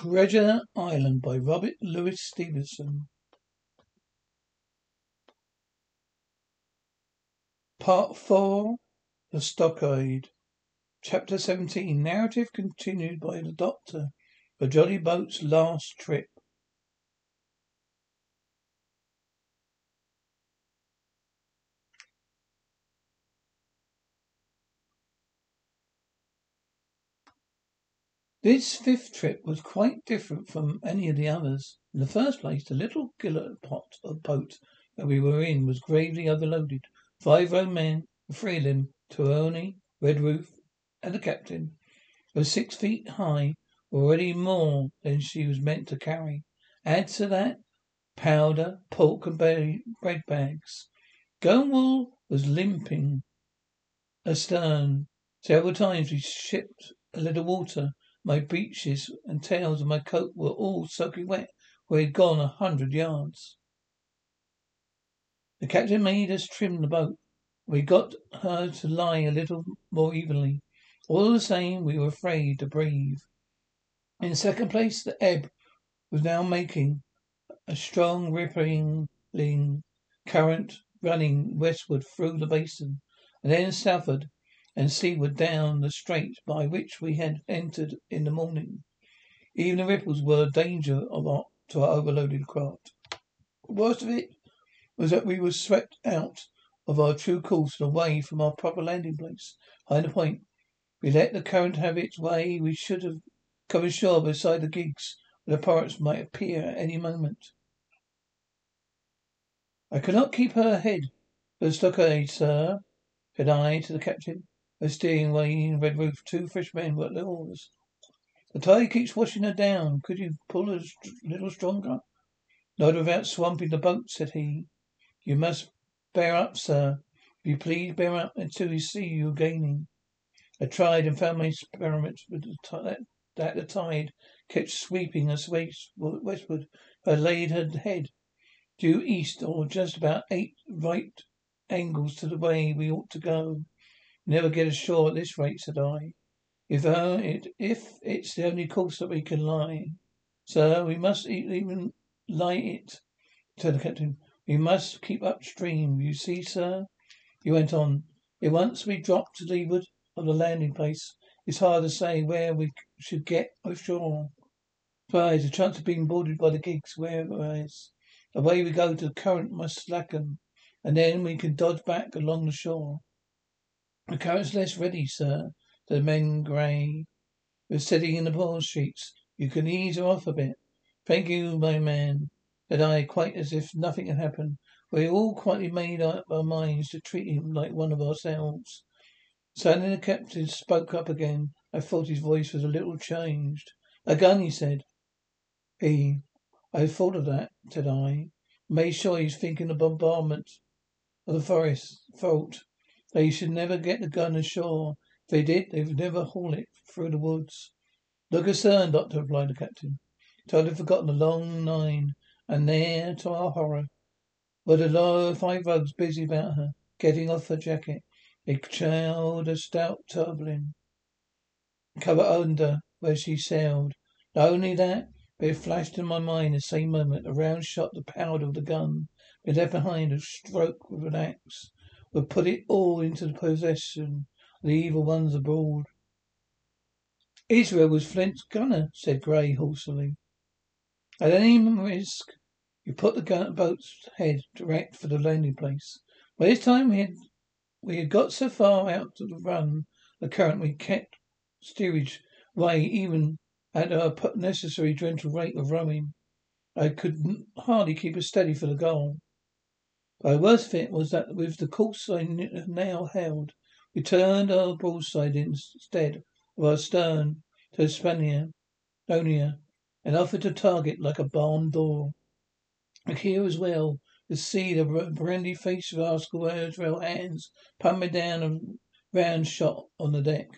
Treasure Island by Robert Louis Stevenson. Part 4 The Stockade. Chapter 17 Narrative continued by the Doctor. The Jolly Boat's last trip. This fifth trip was quite different from any of the others. In the first place, the little gallipot of boat that we were in was gravely overloaded. Five grown men, three of them, Trelawney, Redruth, and the captain, was six feet high, already more than she was meant to carry. Add to that powder, pork, and bread bags. Gunwale was limping astern. Several times we shipped a little water my breeches and tails of my coat were all soaking wet We had gone a hundred yards. The captain made us trim the boat. We got her to lie a little more evenly. All the same, we were afraid to breathe. In second place, the ebb was now making a strong rippling current running westward through the basin, and then southward and seaward down the strait by which we had entered in the morning. Even the ripples were a danger our, to our overloaded craft. The worst of it was that we were swept out of our true course and away from our proper landing place. The point, we let the current have its way. We should have come ashore beside the gigs, where the pirates might appear at any moment. I cannot keep her head for the stockade, sir, said I to the captain. The steering Wayne Redruth, two fresh men were at the oars. The tide keeps washing her down. Could you pull a little stronger? Not without swamping the boat, said he. You must bear up, sir. If you please bear up until we see you gaining? I tried and found my experiments with the that, that the tide kept sweeping us westward. I laid her head due east or just about eight right angles to the way we ought to go. Never get ashore at this rate, said I. If uh, it if it's the only course that we can lie, sir, we must even lie it. Said the captain. We must keep upstream. You see, sir, he went on. If once we drop to leeward of the landing place, it's hard to say where we should get ashore. Besides, the chance of being boarded by the gigs, whereas away we go to the current must slacken, and then we can dodge back along the shore. The current's less ready, sir. The men Gray. We're sitting in the ball streets. You can ease her off a bit. Thank you, my man, said I, quite as if nothing had happened. We all quietly made up our minds to treat him like one of ourselves. Suddenly the captain spoke up again. I thought his voice was a little changed. A gun, he said. He. I thought of that, said I. Made sure he's thinking of bombardment of the forest. Fault. They should never get the gun ashore. If they did, they would never haul it through the woods. Look astern, Doctor, replied the captain. Totally forgotten the long nine. And there, to our horror, were the lower five rugs busy about her, getting off her jacket. They trailed a stout tarpaulin cover under where she sailed. Not only that, but it flashed in my mind the same moment a round shot the powder of the gun. We left behind a stroke with an axe would put it all into the possession of the evil ones abroad. Israel was Flint's gunner, said Gray hoarsely. At any risk, you put the gun- boat's head direct for the landing place. By this time we had we had got so far out to the run the current we kept steerage way even at our necessary gentle rate of rowing. I could hardly keep us steady for the goal. My worst fit was that with the course I now held, we turned our broadside instead of our stern to Hispaniola, and offered to target like a barn door. I here as well to see the brandy face of our square hands pumping down a round shot on the deck.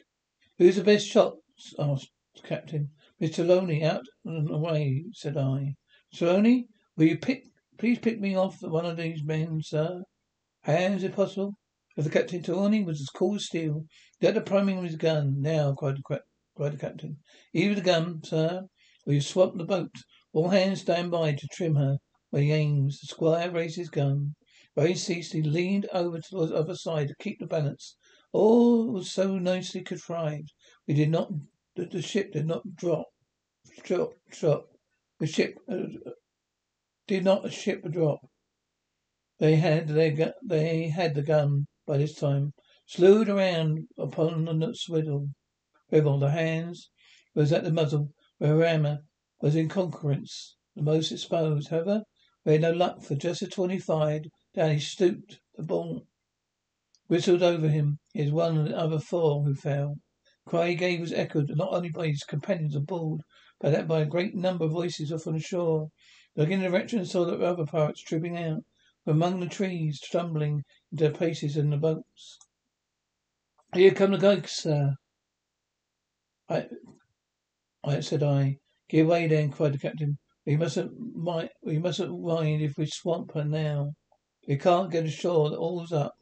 Who's the best shot? asked the captain. Mr. Loney, out and away, said I. Loney, will you pick Please pick me off one of these men, sir. Hands, if possible. If the captain Trelawney was as cool as steel. Get the priming of his gun. Now, cried the, cried the captain. Even the gun, sir. We swap the boat. All hands stand by to trim her when he aims. The squire raised his gun. Very ceased, he leaned over to the other side to keep the balance. All was so nicely contrived. We did not, the, the ship did not drop, drop, drop. The ship uh, did not a ship drop. They had their they had the gun by this time. Slewed around upon the swivel. Rivel, the hands was at the muzzle, where Rammer was in concurrence the most exposed. However, we had no luck, for just as twenty-five down he stooped, the ball whistled over him. He was one of the other four who fell. Cry he gave was echoed not only by his companions aboard, but that by a great number of voices off on the shore. Looking in the direction, I saw the other pirates trooping out from among the trees, stumbling into their places in the boats. Here come the ghosts, sir. I, I said I. Give way then, cried the captain. We mustn't mind, we mustn't mind if we swamp her now. We can't get ashore, all's up.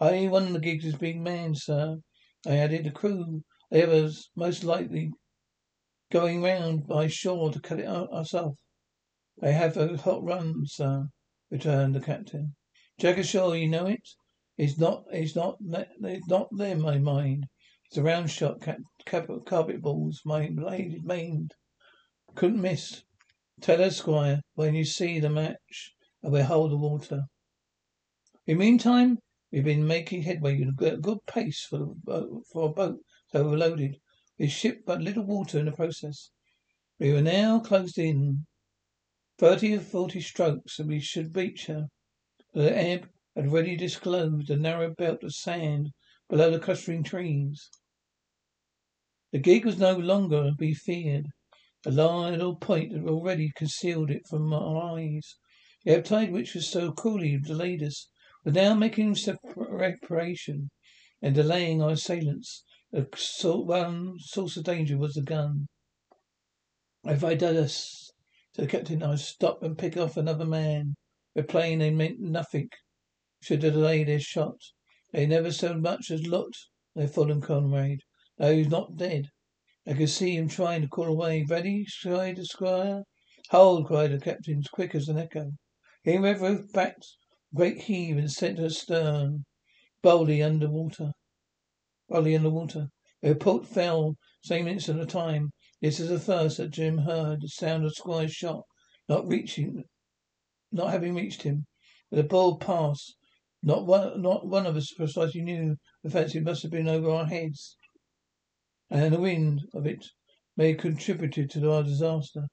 Only one of the gigs is being manned, sir. I added the crew. The others most likely going round by shore to cut it us off. They have a hot run, sir, returned the captain. Jack ashore, you know it? It's not, it's not, it's not them I mind. It's a round shot, cap, cap, carpet balls, my blade maimed. Couldn't miss. Tell her, squire, when you see the match, and we'll hold the water. In the meantime, we've been making headway at a good pace for, the, boat, for a boat so overloaded. We shipped but little water in the process. We were now closed in. Thirty or forty strokes and we should reach her. The ebb had already disclosed a narrow belt of sand below the clustering trees. The gig was no longer to be feared. A little point had already concealed it from our eyes. The ebb tide, which was so cruelly delayed us, was now making reparation and delaying our assailants. The one source of danger was the gun. If I did this, said the captain, I'd stop and pick off another man. We're playing they meant nothing. Should delay their shot. They never so much as looked their fallen comrade. Though he's not dead. I could see him trying to call away. Ready? cried the squire. Hold, cried the captain, quick as an echo. He Redruth backed, great heave and sent her stern, boldly under water. Boldly under water. The report fell same instant of time. This is the first that Jim heard the sound of Squire's shot, not reaching, not having reached him. But the ball passed. Not one, not one of us precisely knew. The fancy must have been over our heads and the wind of it may have contributed to our disaster.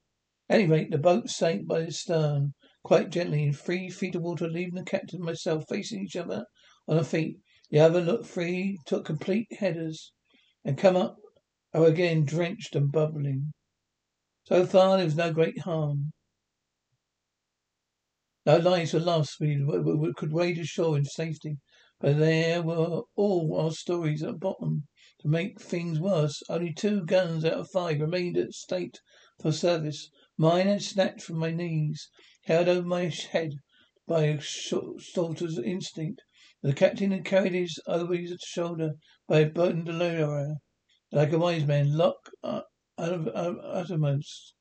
At any rate, the boat sank by the stern, quite gently, in three feet of water, leaving the captain and myself facing each other on our feet. The other looked free, took complete headers, and come up are again drenched and bubbling. So far there was no great harm. No lives were lost. We, we could wade ashore in safety. But there were all our stories at bottom. To make things worse, only two guns out of five remained at state for service. Mine had snapped from my knees, held over my head by a sorter's instinct. The captain had carried his over his shoulder by a burden bandolier, like a wise man, lock uh, uttermost.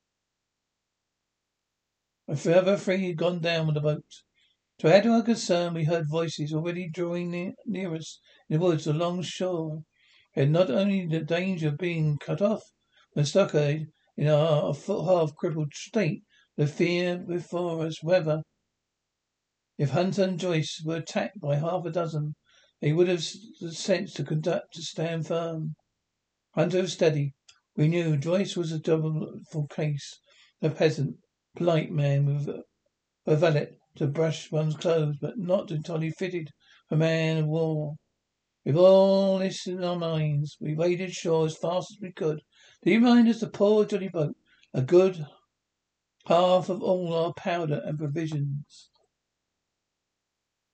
My further three had gone down with the boat. To add to our concern, we heard voices already drawing near, near us in the woods along shore. We had not only the danger of being cut off the stockade in our half crippled state, the fear before us whether, if Hunter and Joyce were attacked by half a dozen, they would have the sense to conduct to stand firm. Hunter was steady. We knew Joyce was a double case, a peasant, polite man with a valet to brush one's clothes, but not entirely fitted for man of war. With all this in our minds, we waded shore as fast as we could. Do you mind us the poor jolly boat, a good half of all our powder and provisions.